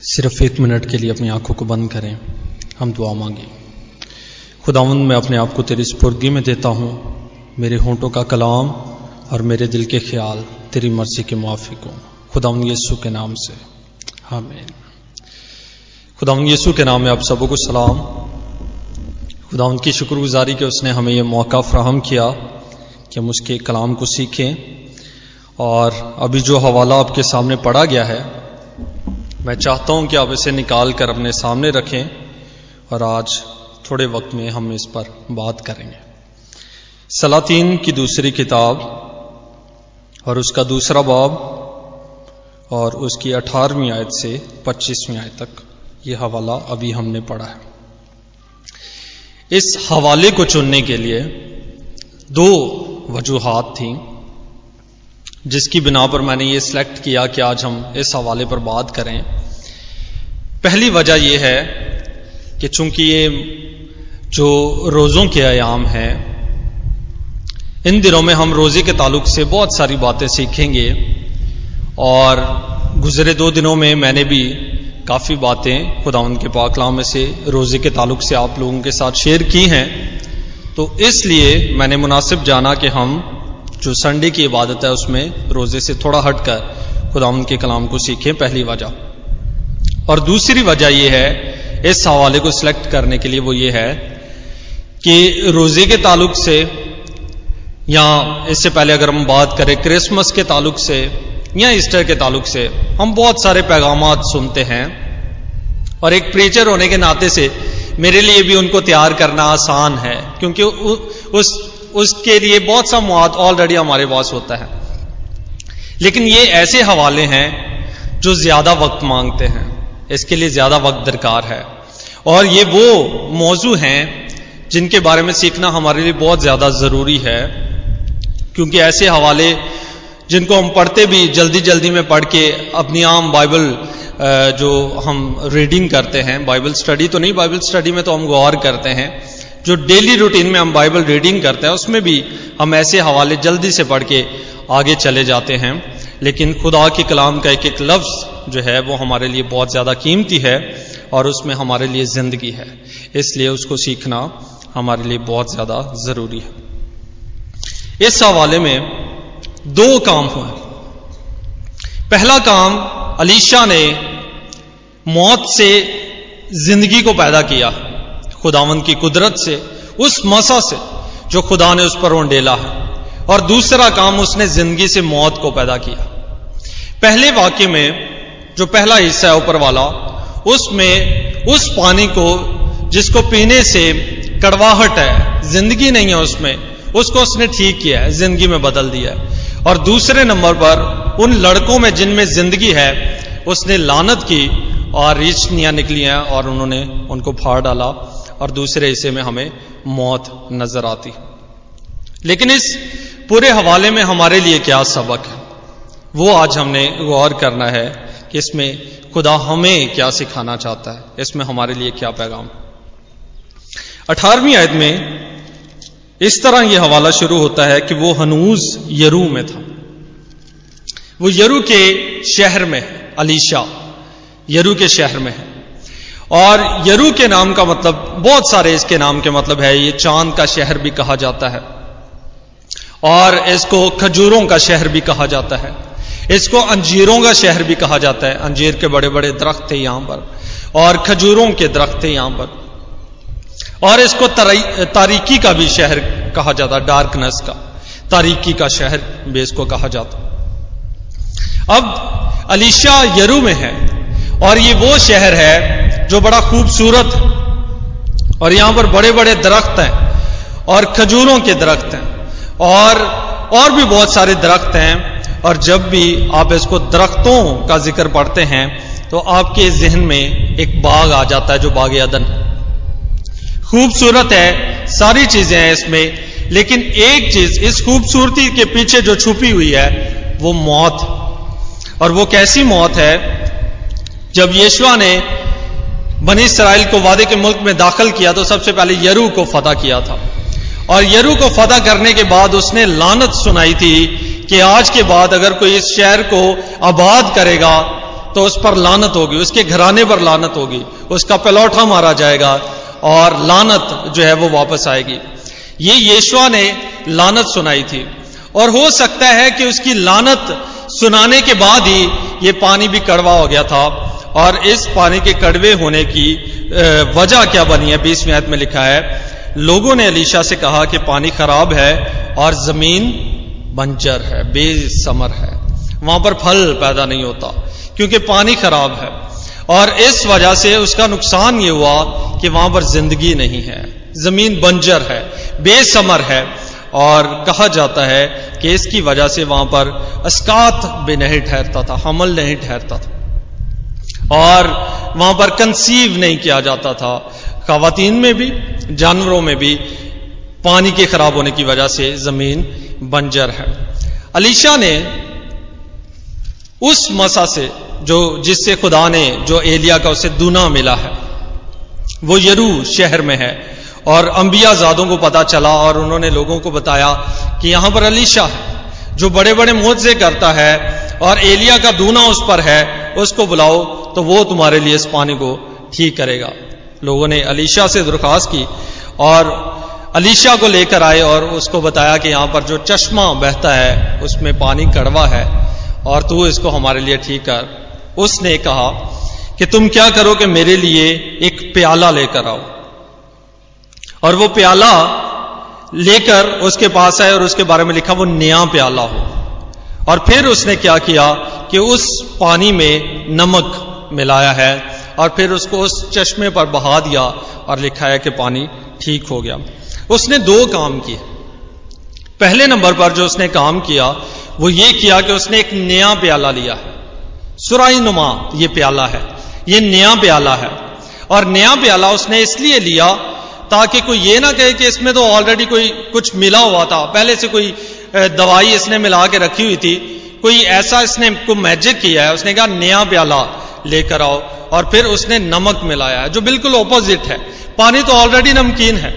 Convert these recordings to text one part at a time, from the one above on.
सिर्फ़ एक मिनट के लिए अपनी आँखों को बंद करें। हम दुआ मांगे। खुदावंद, मैं अपने आप को तेरी स्पुर्गी में देता हूँ। मेरे होंठों का कलाम और मेरे दिल के ख्याल तेरी मर्ज़ी के मुआफिक हों। खुदावंद यीशु के नाम से। आमीन। खुदावंद यीशु के नाम में आप सबों को सलाम। खुदावंद की शुक्रगुजारी के उसने हमें यह मौका फ्राहम किया कि हम उसके कलाम को सीखें। और अभी जो हवाला आपके सामने पढ़ा गया है मैं चाहता हूँ कि आप इसे निकाल कर अपने सामने रखें और आज थोड़े वक्त में हम इस पर बात करेंगे। सलातीन की दूसरी किताब और उसका दूसरा बाब और उसकी अठारहवीं आयत से पच्चीसवीं आयत तक यह हवाला अभी हमने पढ़ा है। इस हवाले को चुनने के लिए दो वजूहत थी। जिसकी बिना पर मैंने ये सिलेक्ट किया कि आज हम इस हवाले पर बात करें। पहली वजह यह है कि चूँकि ये जो रोज़ों के आयाम हैं, इन दिनों में हम रोज़े के ताल्लुक से बहुत सारी बातें सीखेंगे और गुजरे दो दिनों में मैंने भी काफ़ी बातें खुदा उनके पाकलाम में से रोज़े के ताल्लुक से आप लोगों के साथ शेयर की हैं। तो इसलिए मैंने मुनासिब जाना कि हम जो संडे की इबादत है उसमें रोज़े से थोड़ा हटकर खुदा उनके कलाम को सीखें, पहली वजह। और दूसरी वजह यह है, इस हवाले को सिलेक्ट करने के लिए वो ये है कि रोज़े के ताल्लुक से या इससे पहले अगर हम बात करें क्रिसमस के ताल्लुक से या ईस्टर के ताल्लुक से, हम बहुत सारे पैगाम सुनते हैं। और एक प्रीचर होने के नाते से मेरे लिए भी उनको तैयार करना आसान है, क्योंकि उस उसके लिए बहुत सा मुआद ऑलरेडी हमारे पास होता है। लेकिन ये ऐसे हवाले हैं जो ज़्यादा वक्त मांगते हैं। इसके लिए ज़्यादा वक्त दरकार है। और ये वो मौजू हैं जिनके बारे में सीखना हमारे लिए बहुत ज़्यादा ज़रूरी है। क्योंकि ऐसे हवाले जिनको हम पढ़ते भी जल्दी जल्दी में पढ़ के अपनी आम बाइबल जो हम रीडिंग करते हैं बाइबल स्टडी तो नहीं बाइबल स्टडी में तो हम गौर करते हैं। जो डेली रूटीन में हम बाइबल रीडिंग करते हैं, उसमें भी हम ऐसे हवाले जल्दी से पढ़ के आगे चले जाते हैं। लेकिन खुदा के कलाम का एक एक लफ्ज जो है, वो हमारे लिए बहुत ज़्यादा कीमती है और उसमें हमारे लिए ज़िंदगी है। इसलिए उसको सीखना हमारे लिए बहुत ज़्यादा ज़रूरी है। इस हवाले में दो काम हुए। पहला काम, अलीशा ने मौत से ज़िंदगी को पैदा किया। खुदावन की कुदरत से, उस मसा से, जो खुदा ने उस पर उंडेला है। और दूसरा काम उसने ज़िंदगी से मौत को पैदा किया। पहले वाक्य में, जो पहला हिस्सा है ऊपर वाला, उसमें उस पानी को, जिसको पीने से कड़वाहट है, ज़िंदगी नहीं है उसमें, उसको उसने ठीक किया है, ज़िंदगी में बदल दिया है। और दूसरे नंबर पर, उन लड़कों में जिनमें ज़िंदगी है, उसने लानत की और रीचनियाँ निकली हैं और उन्होंने उनको फाड़ डाला। और दूसरे हिस्से में हमें मौत नज़र आती। लेकिन इस पूरे हवाले में हमारे लिए क्या सबक है? वो आज हमने गौर करना है कि इसमें खुदा हमें क्या सिखाना चाहता है। इसमें हमारे लिए क्या पैगाम? अठारहवीं आयत में इस तरह यह हवाला शुरू होता है कि वो हनूज यरू में था। वो यरू के शहर में है, अलीशा। यरू के शहर में है। और यरू के नाम का मतलब बहुत सारे इसके नाम के मतलब है, ये चाँद का शहर भी कहा जाता है। और इसको खजूरों का शहर भी कहा जाता है। इसको अंजीरों का शहर भी कहा जाता है। अंजीर के बड़े बड़े दरख्त थे यहाँ पर। और खजूरों के दरख्त थे यहाँ पर। और इसको तारीकी का भी शहर कहा जाता डार्कनेस का। तारीकी का शहर भी इसको कहा जाता अब अलीशा यरू में है। और ये वो शहर है जो बड़ा खूबसूरत है और यहाँ पर बड़े बड़े दरख्त हैं और खजूरों के दरख्त हैं और और भी बहुत सारे दरख्त हैं और जब भी आप इसको दरख्तों का ज़िक्र पढ़ते हैं तो आपके जहन में एक बाग आ जाता है जो बाग अदन खूबसूरत है, सारी चीज़ें हैं इसमें, लेकिन एक चीज़ इस खूबसूरती के पीछे जो छुपी हुई है, वो मौत। और वो कैसी मौत है? जब यशवा ने बनी इसराइल को वादे के मुल्क में दाखिल किया तो सबसे पहले यरू को फतह किया था। और यरू को फतह करने के बाद उसने लानत सुनाई थी कि आज के बाद अगर कोई इस शहर को आबाद करेगा तो उस पर लानत होगी, उसके घराने पर लानत होगी, उसका पलौठा मारा जाएगा और लानत जो है वो वापस आएगी। ये यीशुआ ने लानत सुनाई थी। और हो सकता है कि उसकी लानत सुनाने के बाद ही ये पानी भी कड़वा हो गया था। और इस पानी के कड़वे होने की वजह क्या बनी है? बीसवीं आयत में लिखा है, लोगों ने अलीशा से कहा कि पानी खराब है और ज़मीन बंजर है, बेसमर है। वहाँ पर फल पैदा नहीं होता, क्योंकि पानी खराब है। और इस वजह से उसका नुकसान ये हुआ कि वहाँ पर ज़िंदगी नहीं है। ज़मीन बंजर है, बेसमर है। और कहा जाता है कि इसकी वजह से वहाँ पर अस्कात भी नहीं ठहरता था, हमल नहीं ठहरता था। और वहाँ पर कंसीव नहीं किया जाता था। खातन में भी, जानवरों में भी पानी के खराब होने की वजह से ज़मीन बंजर है। अलीशा ने उस मसा से जो जिससे खुदा ने, जो एलिया का उसे दूना मिला है, वो यरू शहर में है और अंबिया जादों को पता चला और उन्होंने लोगों को बताया कि यहाँ पर अलीशा है, जो बड़े बड़े मुआवजे करता है और एलिया का दूना उस पर है, उसको बुलाओ तो वो तुम्हारे लिए इस पानी को ठीक करेगा। लोगों ने अलीशा से दरख्वास्त की और अलीशा को लेकर आए और उसको बताया कि यहाँ पर जो चश्मा बहता है, उसमें पानी कड़वा है और तू इसको हमारे लिए ठीक कर। उसने कहा कि तुम क्या करो कि मेरे लिए एक प्याला लेकर आओ। और वो प्याला लेकर उसके पास आए और उसके बारे में लिखा, वो नया प्याला हो। और फिर उसने क्या किया कि उस पानी में नमक मिलाया है और फिर उसको उस चश्मे पर बहा दिया और लिखा है कि पानी ठीक हो गया। उसने दो काम किए। पहले नंबर पर जो उसने काम किया, वो ये किया कि उसने एक नया प्याला लिया है। सुराई नुमा ये प्याला है। ये नया प्याला है। और नया प्याला उसने इसलिए लिया ताकि कोई ये ना कहे कि इसमें तो ऑलरेडी कोई कुछ मिला हुआ था। पहले से कोई दवाई इसने मिला के रखी हुई थी। कोई ऐसा इसने को मैजिक किया है, उसने कहा, नया प्याला लेकर आओ। और फिर उसने नमक मिलाया है, जो बिल्कुल ऑपोजिट है। पानी तो ऑलरेडी नमकीन है।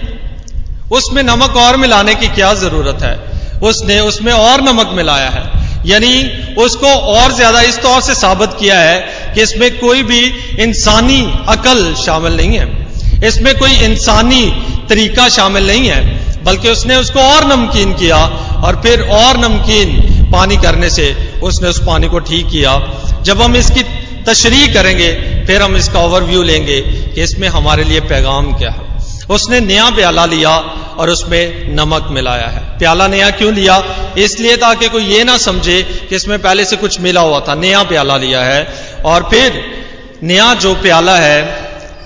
उसमें नमक और मिलाने की क्या ज़रूरत है? उसने, उसमें और नमक मिलाया है। यानी उसको और ज़्यादा इस तौर से साबित किया है कि इसमें कोई भी इंसानी अकल शामिल नहीं है। इसमें कोई इंसानी तरीका शामिल नहीं है, बल्कि उसने उसको और नमकीन किया और फिर और नमकीन पानी करने से उसने उस पानी को ठीक किया। जब हम इसकी तशरी करेंगे, फिर हम इसका ओवरव्यू लेंगे कि इसमें हमारे लिए पैगाम क्या है। उसने नया प्याला लिया और उसमें नमक मिलाया है। प्याला नया क्यों लिया? इसलिए ताकि कोई ये ना समझे कि इसमें पहले से कुछ मिला हुआ था। नया प्याला लिया है और फिर नया जो प्याला है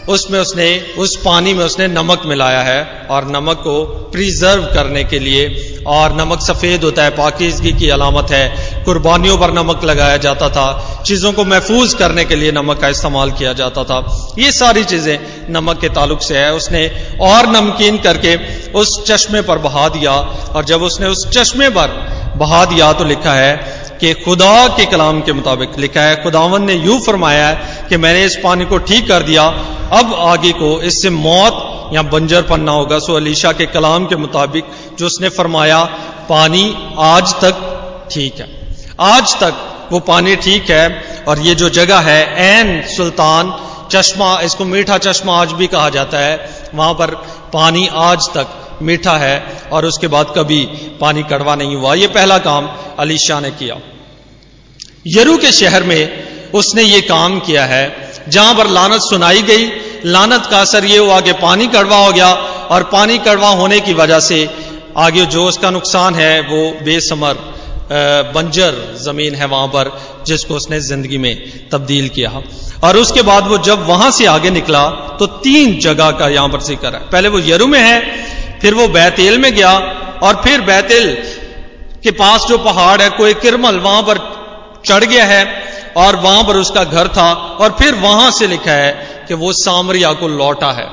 उसमें उसने, उस पानी में उसने नमक मिलाया है और नमक को प्रिजर्व करने के लिए, और नमक सफ़ेद होता है, पाकिजगी की अलामत है। कुर्बानियों पर नमक लगाया जाता था। चीज़ों को महफूज करने के लिए नमक का इस्तेमाल किया जाता था। ये सारी चीज़ें नमक के ताल्लुक से है। उसने और नमकीन करके उस चश्मे पर बहा दिया, और जब उसने उस चश्मे पर बहा दिया तो लिखा है कि खुदा के कलाम के मुताबिक लिखा है, खुदावन ने यूँ फरमाया है कि मैंने इस पानी को ठीक कर दिया, अब आगे को इससे मौत या बंजर पन्ना होगा। सो अलीशा के कलाम के मुताबिक जो उसने फरमाया, पानी आज तक ठीक है। आज तक वो पानी ठीक है और ये जो जगह है एन सुल्तान, चश्मा, इसको मीठा चश्मा आज भी कहा जाता है, वहाँ पर पानी आज तक मीठा है। और उसके बाद कभी पानी कड़वा नहीं हुआ। यह पहला काम अली शाह ने किया। यरू के शहर में उसने ये काम किया है। जहाँ पर लानत सुनाई गई, लानत का असर यह हुआ कि पानी कड़वा हो गया और पानी कड़वा होने की वजह से आगे जो उसका नुकसान है, वो बेसमर बंजर ज़मीन है वहाँ पर, जिसको उसने ज़िंदगी में तब्दील किया। और उसके बाद वो जब वहाँ से आगे निकला तो तीन जगह का यहाँ पर ज़िक्र है। पहले वो यरू में है फिर वो बैतेल में गया और फिर बैतेल के पास जो पहाड़ है, कोई किरमल वहाँ पर चढ़ गया है और वहाँ पर उसका घर था और फिर वहाँ से लिखा है कि वो सामरिया को लौटा है।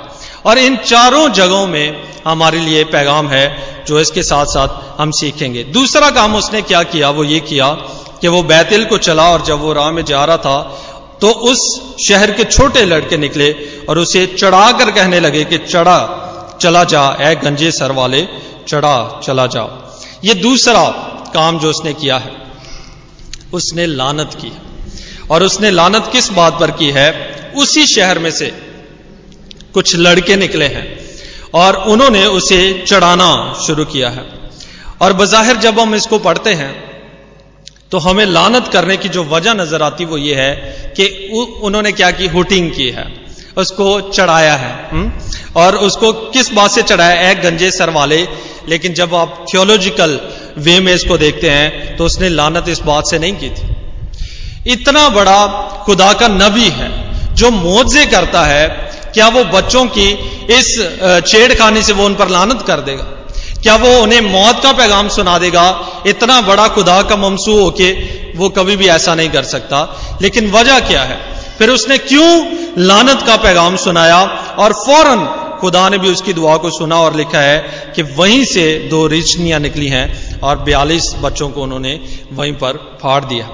और इन चारों जगहों में हमारे लिए पैगाम है जो इसके साथ साथ हम सीखेंगे। दूसरा काम उसने क्या किया? वो ये किया कि वो बैतिल को चला और जब वो राह में जा रहा था तो उस शहर के छोटे लड़के निकले और उसे चढ़ा कर कहने लगे कि चढ़ा। चला जा ए गंजे सर वाले, चढ़ा, चला जा। ये दूसरा काम जो उसने किया है, उसने लानत की और उसने लानत किस बात पर की है? उसी शहर में से कुछ लड़के निकले हैं और उन्होंने उसे चढ़ाना शुरू किया है। और बजाहिर जब हम इसको पढ़ते हैं तो हमें लानत करने की जो वजह नज़र आती वो ये है कि उन्होंने क्या की? हुटिंग की है। उसको चढ़ाया है हुँ? और उसको किस बात से चढ़ाया? एक गंजे सर वाले लेकिन जब आप थियोलॉजिकल वे में इसको देखते हैं तो उसने लानत इस बात से नहीं की थी। इतना बड़ा खुदा का नबी है, जो मोजे करता है, क्या वो बच्चों की इस छेड़खानी से वो उन पर लानत कर देगा? क्या वो उन्हें मौत का पैगाम सुना देगा? इतना बड़ा खुदा का ममसू होके वो कभी भी ऐसा नहीं कर सकता। लेकिन वजह क्या है? फिर उसने क्यों लानत का पैगाम सुनाया? और फ़ौरन खुदा ने भी उसकी दुआ को सुना और लिखा है कि वहीं से दो रिचनियाँ निकली हैं और बयालीस बच्चों को उन्होंने वहीं पर फाड़ दिया।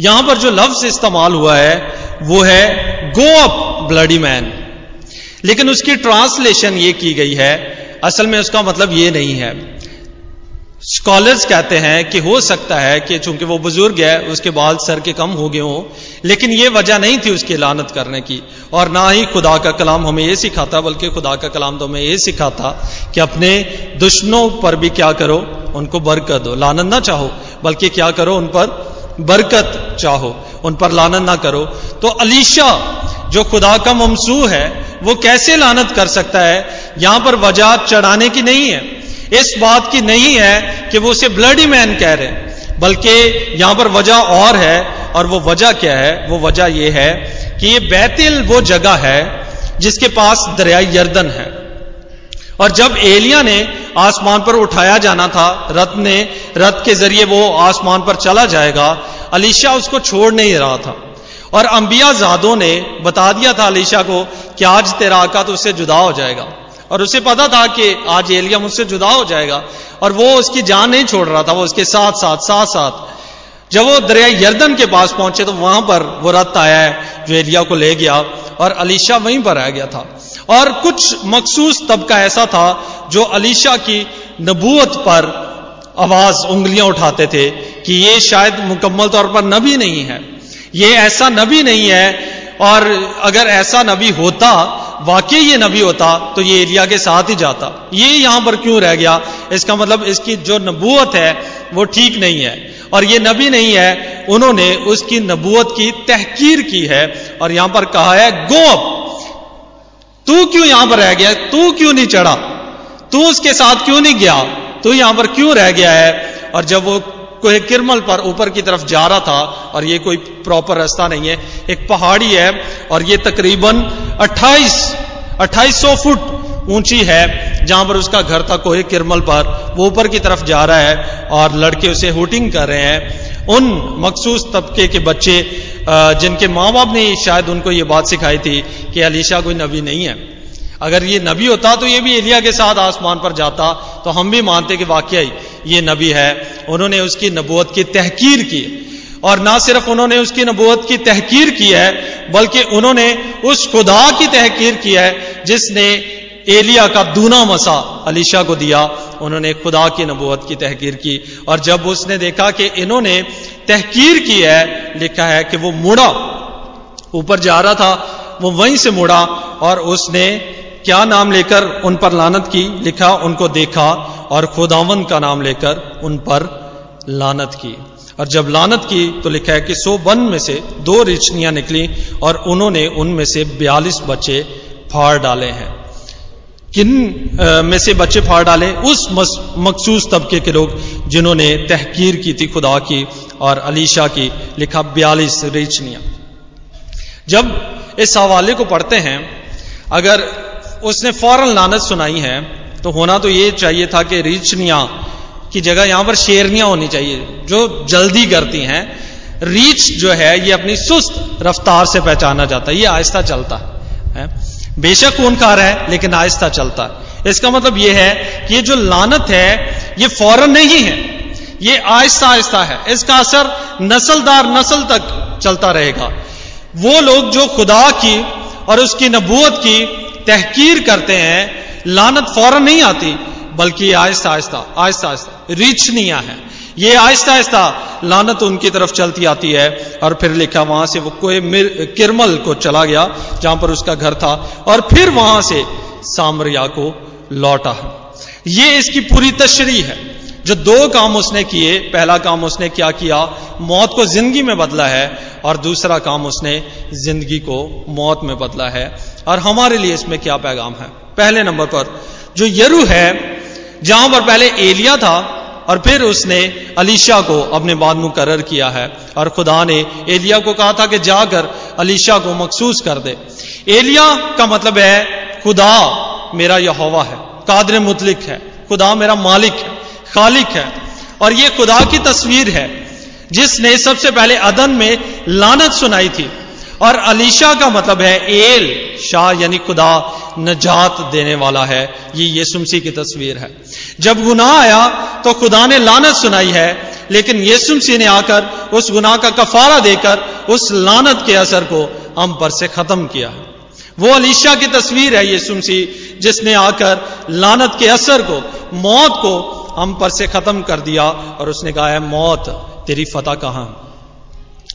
यहाँ पर जो लफ्ज इस्तेमाल हुआ है, वो है गो अप ब्लडी मैन लेकिन उसकी ट्रांसलेशन ये की गई है। असल में उसका मतलब ये नहीं है। स्कॉलर्स कहते हैं कि हो सकता है कि चूँकि वो बुज़ुर्ग है, उसके बाल सर के कम हो गए हों, लेकिन ये वजह नहीं थी उसकी लानत करने की। और ना ही खुदा का कलाम हमें ये सिखाता, बल्कि खुदा का कलाम तो हमें ये सिखाता कि अपने दुश्मनों पर भी क्या करो, उनको बरकत दो। लानत ना चाहो, बल्कि क्या करो, उन पर बरकत चाहो। उन पर लानत ना करो। तो अलीशा, जो खुदा का ममसू है, वो कैसे लानत कर सकता है? यहाँ पर वजह चढ़ाने की नहीं है। इस बात की नहीं है कि वो उसे ब्लडी मैन कह रहे बल्कि यहाँ पर वजह और है, और वो वजह क्या है? वो वजह यह है कि ये बैतिल वो जगह है जिसके पास दरिया यर्दन है। और जब एलिया ने आसमान पर उठाया जाना था, रथ ने, रथ के ज़रिए वो आसमान पर चला जाएगा, अलीशा उसको छोड़ नहीं रहा था। और अंबिया जादों ने बता दिया था अलीशा को कि आज तेरा आका तो उससे जुदा हो जाएगा। और उसे पता था कि आज एलिया मुझसे जुदा हो जाएगा। और वो उसकी जान नहीं छोड़ रहा था, वो उसके साथ साथ साथ साथ। जब वो दरिया यर्दन के पास पहुँचे तो वहाँ पर वो रथ आया है, जो एलिया को ले गया और अलीशा वहीं पर आ गया था। और कुछ मखसूस तबका ऐसा था जो अलीशा की नबूत पर आवाज़, उंगलियाँ उठाते थे कि ये शायद मुकम्मल तौर पर नबी नहीं है। ये ऐसा नबी नहीं है और अगर ऐसा नबी होता वाकई ये नबी होता तो ये एलिया के साथ ही जाता। ये यहाँ पर क्यों रह गया? इसका मतलब इसकी जो नबूत है, वो ठीक नहीं है। और ये नबी नहीं है, उन्होंने उसकी नबूत की तहकीर की है। और यहाँ पर कहा है, गो तू क्यों यहाँ पर रह गया? तू क्यों नहीं चढ़ा? तू उसके साथ क्यों नहीं गया? तू यहाँ पर क्यों रह गया है? और जब वो कोई किरमल पर ऊपर की तरफ़ जा रहा था और ये कोई प्रॉपर रास्ता नहीं है। एक पहाड़ी है और ये तकरीबन 28 2800 फुट ऊँची है, जहाँ पर उसका घर था कोहे किरमल पर। वो ऊपर की तरफ़ जा रहा है और लड़के उसे हुटिंग कर रहे हैं। उन मखसूस तबके के बच्चे जिनके माँ बाप ने शायद उनको ये बात सिखाई थी कि अलीशा कोई नबी नहीं है। अगर ये नबी होता तो ये भी एलिया के साथ आसमान पर जाता तो हम भी मानते कि वाकई ये नबी है, उन्होंने उसकी नबूत की तहकीर की। और ना सिर्फ़ उन्होंने उसकी नबूत की तहकीर की है, बल्कि उन्होंने उस खुदा की तहकीर की है, जिसने एलिया का दूना मसा, अलीशा को दिया। उन्होंने खुदा की नबूत की तहकीर की। और जब उसने देखा कि इन्होंने तहकीर की है, लिखा है कि वो मुड़ा, ऊपर जा रहा था, वो वहीं से मुड़ा, और उसने क्या नाम लेकर उन पर लानत की? लिखा, उनको देखा और खुदावन का नाम लेकर उन पर लानत की। और जब लानत की तो लिखा है कि सो वन में से दो रिचनियाँ निकली और उन्होंने उनमें से बयालीस बच्चे फाड़ डाले हैं। किन में से बच्चे फाड़ डाले? उस मखसूस तबके के लोग जिन्होंने तहकीर की थी, खुदा की और अलीशा की, लिखा बयालीस रिचनियाँ। जब इस हवाले को पढ़ते हैं, अगर उसने फ़ौरन लानत सुनाई है। तो होना तो ये चाहिए था कि रीचनियाँ की जगह यहाँ पर शेरनियाँ होनी चाहिए, जो जल्दी करती हैं। रीच जो है, ये अपनी सुस्त रफ्तार से पहचाना जाता है। ये आहिस्ता चलता है। बेशक खून खा है लेकिन आहिस्ता चलता है। इसका मतलब यह है कि ये जो लानत है, ये फ़ौरन नहीं है। ये आहिस्ता आहिस्ता है। इसका असर नस्लदार नस्ल तक चलता रहेगा। वो लोग जो खुदा की और उसकी नबूत की तहकीर करते हैं, लानत फ़ौरन नहीं आती, बल्कि आहिस्ता आहिस्ता आहिस्ता आहिस्ता, रीछनिया है। ये आहिस्ता आहिस्ता लानत उनकी तरफ़ चलती आती है, और फिर लिखा वहाँ से वो कोई किरमल को चला गया, जहाँ पर उसका घर था, और फिर वहाँ से सामरिया को लौटा। ये इसकी पूरी तशरी है। जो दो काम उसने किए, पहला काम उसने क्या किया? मौत को ज़िंदगी में बदला है और दूसरा काम उसने ज़िंदगी को मौत में बदला है। और हमारे लिए इसमें क्या पैगाम है? पहले नंबर पर, जो यरू है, जहाँ पर पहले एलिया था और फिर उसने अलीशा को अपने बाद मुकर किया है। और खुदा ने एलिया को कहा था कि जाकर अलीशा को मखसूस कर दे। एलिया का मतलब है, खुदा मेरा यहोवा है कादर मुतलिक है, खुदा मेरा मालिक है। खालिक है। और ये खुदा की तस्वीर है, जिसने सबसे पहले अदन में लानत सुनाई थी। और अलीशा का मतलब है एल, शाह, यानी खुदा, नजात देने वाला है। ये यीशुमसी की तस्वीर है। जब गुनाह आया तो खुदा ने लानत सुनाई है, लेकिन यीशुमसी ने आकर उस गुनाह का कफारा देकर उस लानत के असर को हम पर से खत्म किया। वो अलीशा की तस्वीर है यीशुमसी जिसने आकर लानत के असर को, मौत को हम पर से खत्म कर दिया और उसने कहा है मौत, तेरी फतह कहाँ?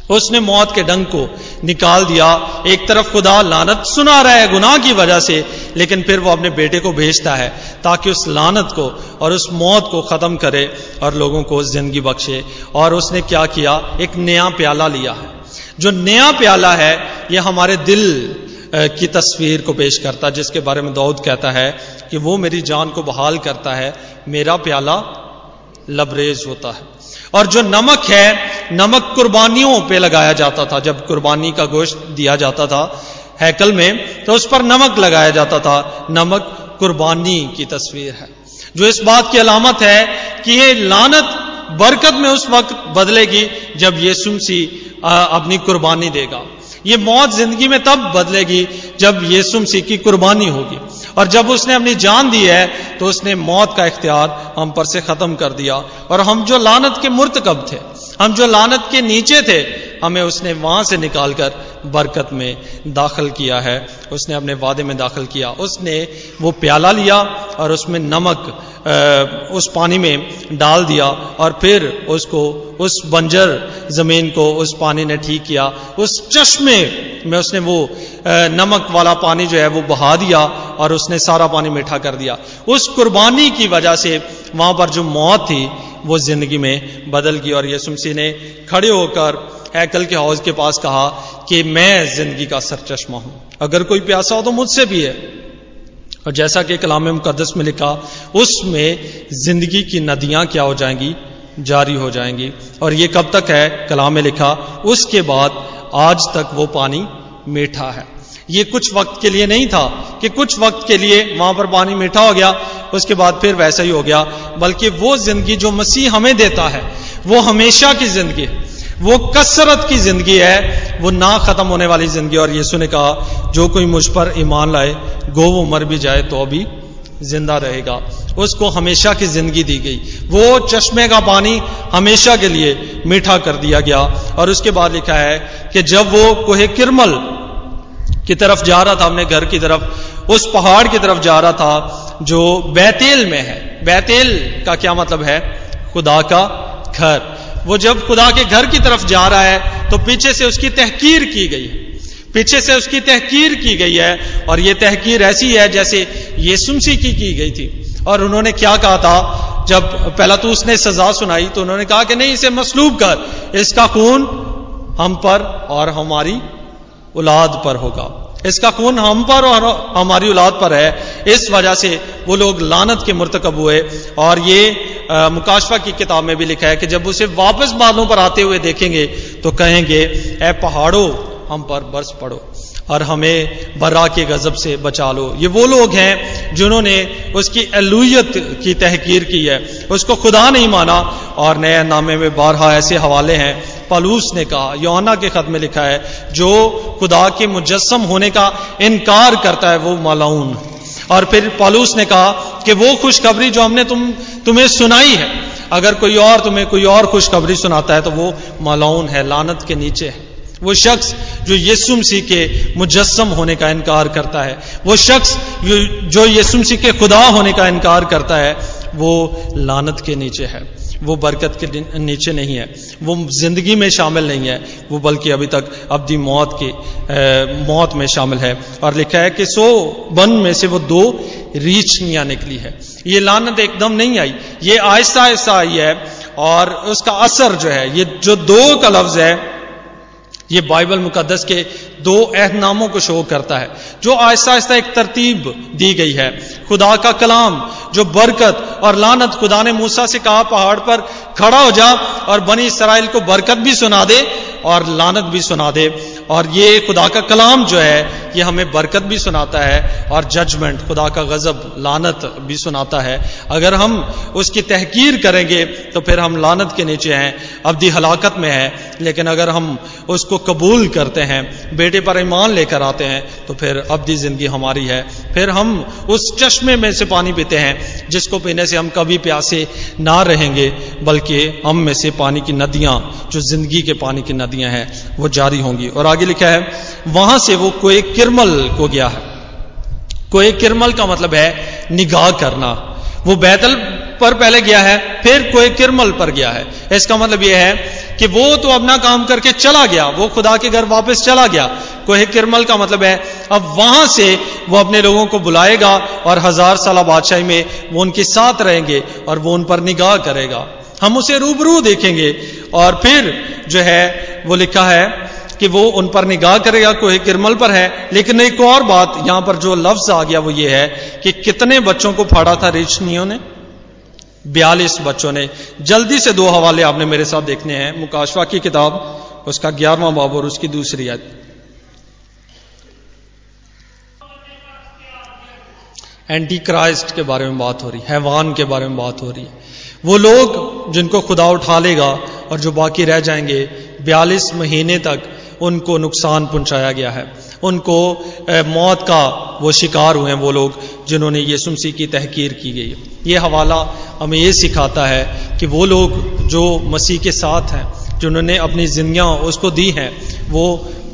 उसने मौत के डंग को निकाल दिया। एक तरफ़ खुदा लानत सुना रहा है गुनाह की वजह से, लेकिन फिर वो अपने बेटे को भेजता है ताकि उस लानत को और उस मौत को खत्म करे और लोगों को ज़िंदगी बख्शे। और उसने क्या किया? एक नया प्याला लिया है। जो नया प्याला है, यह हमारे दिल की तस्वीर को पेश करता जिसके बारे में दाऊद कहता है कि वो मेरी जान को बहाल करता है मेरा प्याला लबरेज होता है। और जो नमक है, नमक कुर्बानियों पे लगाया जाता था। जब कुर्बानी का गोश्त दिया जाता था हैकल में तो उस पर नमक लगाया जाता था। नमक कुर्बानी की तस्वीर है। जो इस बात की अलामत है कि ये लानत बरकत में उस वक्त बदलेगी जब यीशुमसी अपनी कुर्बानी देगा। ये मौत ज़िंदगी में तब बदलेगी जब यीशुमसी की कुर्बानी होगी। और जब उसने अपनी जान दी है तो उसने मौत का इख्तियार हम पर से खत्म कर दिया। और हम जो लानत के मुर्तकब थे? हम जो लानत के नीचे थे, हमें उसने वहाँ से निकालकर बरकत में दाखिल किया है। उसने अपने वादे में दाखिल किया। उसने वो प्याला लिया और उसमें नमक उस पानी में डाल दिया और फिर उसको उस बंजर ज़मीन को उस पानी ने ठीक किया। उस चश्मे में उसने वो नमक वाला पानी जो है, वो बहा दिया और उसने सारा पानी मीठा कर दिया। उस कुर्बानी की वजह से वहाँ पर जो मौत थी, वो ज़िंदगी में बदल गई और यसुमसी ने खड़े होकर हैकल के हौज के पास कहा कि मैं ज़िंदगी का सरचश्मा हूँ। अगर कोई प्यासा हो तो मुझसे भी है। और जैसा कि कलाम मुकदस में लिखा, उसमें ज़िंदगी की नदियाँ क्या हो जाएँगी? जारी हो जाएँगी। और ये कब तक है? कलाम में लिखा, उसके बाद आज तक वो पानी मीठा है। ये कुछ वक्त के लिए नहीं था कि कुछ वक्त के लिए वहाँ पर पानी मीठा हो गया, उसके बाद फिर वैसा ही हो गया, बल्कि वो ज़िंदगी जो मसीह हमें देता है, वो हमेशा की ज़िंदगी, वो कसरत की ज़िंदगी है, वो ना खत्म होने वाली ज़िंदगी। और यीशु ने कहा, जो कोई मुझ पर ईमान लाए, गो वो मर भी जाए तो अभी ज़िंदा रहेगा। उसको हमेशा की ज़िंदगी दी गई। वो चश्मे का पानी हमेशा के लिए मीठा कर दिया गया। और उसके बाद लिखा है कि जब वो कोहे किरमल की तरफ़ जा रहा था अपने घर की तरफ़, उस पहाड़ की तरफ़ जा रहा था, जो बैतेल में है। बैतेल का क्या मतलब है? खुदा का घर। वो जब खुदा के घर की तरफ़ जा रहा है तो पीछे से उसकी तहकीर की गई पीछे से उसकी तहकीर की गई है, और ये तहकीर ऐसी है जैसे ये सुमसी की की गई थी। और उन्होंने क्या कहा था? जब पहला तो उसने सजा सुनाई तो उन्होंने कहा कि नहीं, इसे मसलूब कर। इसका खून हम पर और हमारी औलाद पर होगा। इसका खून हम पर और हमारी औलाद पर है। इस वजह से वो लोग लानत के मुर्तकब हुए। और ये मुकाशफा की किताब में भी लिखा है कि जब उसे वापस बालों पर आते हुए देखेंगे तो कहेंगे ए पहाड़ों, हम पर बरस पड़ो और हमें बर्रा के गजब से बचा लो। ये वो लोग हैं जिन्होंने उसकी अलूयत की तहकीर की है। उसको खुदा नहीं माना। और नए नामे में बारहा ऐसे हवाले हैं पलूस ने कहा योना के खत में लिखा है, जो खुदा के मुजस्म होने का इनकार करता है, वो मालाउन और फिर पालूस ने कहा कि वो खुशखबरी जो हमने तुम, तुम्हें सुनाई है, अगर कोई और तुम्हें कोई और खुशखबरी सुनाता है तो वो मालाउन है, लानत के नीचे है। वो शख्स जो यीशु मसीह के मुजस्म होने का इनकार करता है, वो शख्स जो यीशु मसीह के खुदा होने का इनकार करता है, वो लानत के नीचे है। वो बरकत के नीचे नहीं है। वो ज़िंदगी में शामिल नहीं है। वो बल्कि अभी तक अपनी मौत के मौत में शामिल है। और लिखा है कि सो वन में से वो दो रीछनियाँ निकली है। ये लानत एकदम नहीं आई। ये आहिस्ता आहिस्ता आई है। और उसका असर जो है, ये जो दो का लफ्ज है ये बाइबल मुकदस के दो अहदनामों को शो करता है, जो आहिस्ता आहिस्ता एक तरतीब दी गई है। खुदा का कलाम, जो बरकत और लानत खुदा ने मूसा से कहा पहाड़ पर खड़ा हो जा और बनी इसराइल को बरकत भी सुना दे और लानत भी सुना दे। और ये खुदा का कलाम जो है, ये हमें बरकत भी सुनाता है और जजमेंट, खुदा का गजब, लानत भी सुनाता है। अगर हम उसकी तहकीर करेंगे तो फिर हम लानत के नीचे हैं। अवधि हलाकत में है, लेकिन अगर हम उसको कबूल करते हैं, बेटे पर ईमान लेकर आते हैं तो फिर अवधि ज़िंदगी हमारी है। फिर हम उस चश्मे में से पानी पीते हैं, जिसको पीने से हम कभी प्यासे ना रहेंगे, बल्कि हम में से पानी की नदियाँ, जो ज़िंदगी के पानी की नदियाँ हैं, वो जारी होंगी। और आगे लिखा है, वहाँ से वो कोई किरमल को गया है। कोई किरमल का मतलब है निगाह करना। वो बैतल पर पहले गया है, फिर कोई किरमल पर गया है। इसका मतलब यह है कि वो तो अपना काम करके चला गया, वो खुदा के घर वापस चला गया। कोहे किरमल का मतलब है, अब वहाँ से वो अपने लोगों को बुलाएगा और हज़ार साल बादशाही में वो उनके साथ रहेंगे और वो उन पर निगाह करेगा। हम उसे रूबरू देखेंगे और फिर जो है, वो लिखा है कि वो उन पर निगाह करेगा, कोहे किरमल पर है। लेकिन एक और बात, यहाँ पर जो लफ्ज आ गया वो ये है कि कितने बच्चों को फाड़ा था रेशनियों ने? बयालीस बच्चों ने। जल्दी से दो हवाले आपने मेरे साथ देखने हैं। मुकाशवा की किताब, उसका ग्यारहवा बाब और उसकी दूसरी आयत। एंटी क्राइस्ट के बारे में बात हो रही है हैवान के बारे में बात हो रही। है वो लोग जिनको खुदा उठा लेगा और जो बाकी रह जाएँगे, बयालीस महीने तक उनको नुकसान पहुँचाया गया है। उनको मौत का वो शिकार हुए हैं वो लोग। जिन्होंने ये सुमसी की तहकीर की गई ये हवाला हमें ये सिखाता है कि वो लोग जो मसीह के साथ हैं, जिन्होंने अपनी जिंदियाँ उसको दी हैं, वो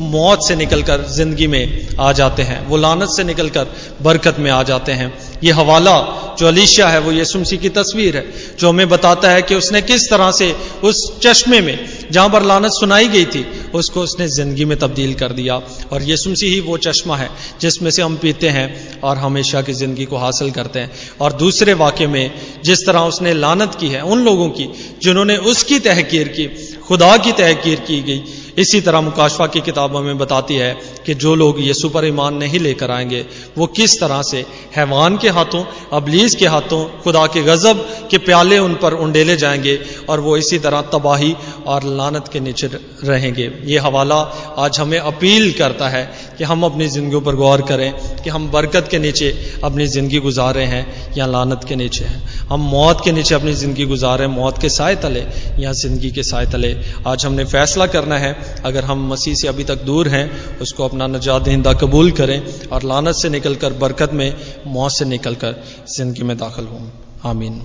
मौत से निकलकर ज़िंदगी में आ जाते हैं। वो लानत से निकलकर बरकत में आ जाते हैं। ये हवाला जो अलीशा है, वो यीशु मसीह की तस्वीर है, जो हमें बताता है कि उसने किस तरह से उस चश्मे में, जहाँ पर लानत सुनाई गई थी, उसको उसने ज़िंदगी में तब्दील कर दिया। और यीशु मसीह ही वो चश्मा है, जिसमें से हम पीते हैं और हमेशा की ज़िंदगी को हासिल करते हैं। और दूसरे वाक्य में जिस तरह उसने लानत की है, उन लोगों की, जिन्होंने उसकी तहकीर की, खुदा की तहकीर की गई इसी तरह मुकाशवा की किताबों में बताती है कि जो लोग ये सुपर ईमान नहीं लेकर आएँगे, वो किस तरह से हैवान के हाथों, अबलीस के हाथों, खुदा के गजब के प्याले उन पर उंडेले जाएँगे और वो इसी तरह तबाही और लानत के नीचे रहेंगे। ये हवाला आज हमें अपील करता है कि हम अपनी ज़िंदगी पर गौर करें कि हम बरकत के नीचे अपनी ज़िंदगी गुजार रहे हैं या लानत के नीचे हैं। हम मौत के नीचे अपनी ज़िंदगी गुजार रहे हैं मौत के साय तले या ज़िंदगी के साय तले। आज हमने फैसला करना है, अगर हम मसीह से अभी तक दूर हैं, उसको अपना नजात दहिंदा कबूल करें और लानत से निकलकर, बरकत में मौत से निकलकर ज़िंदगी में दाखिल हों। आमीन।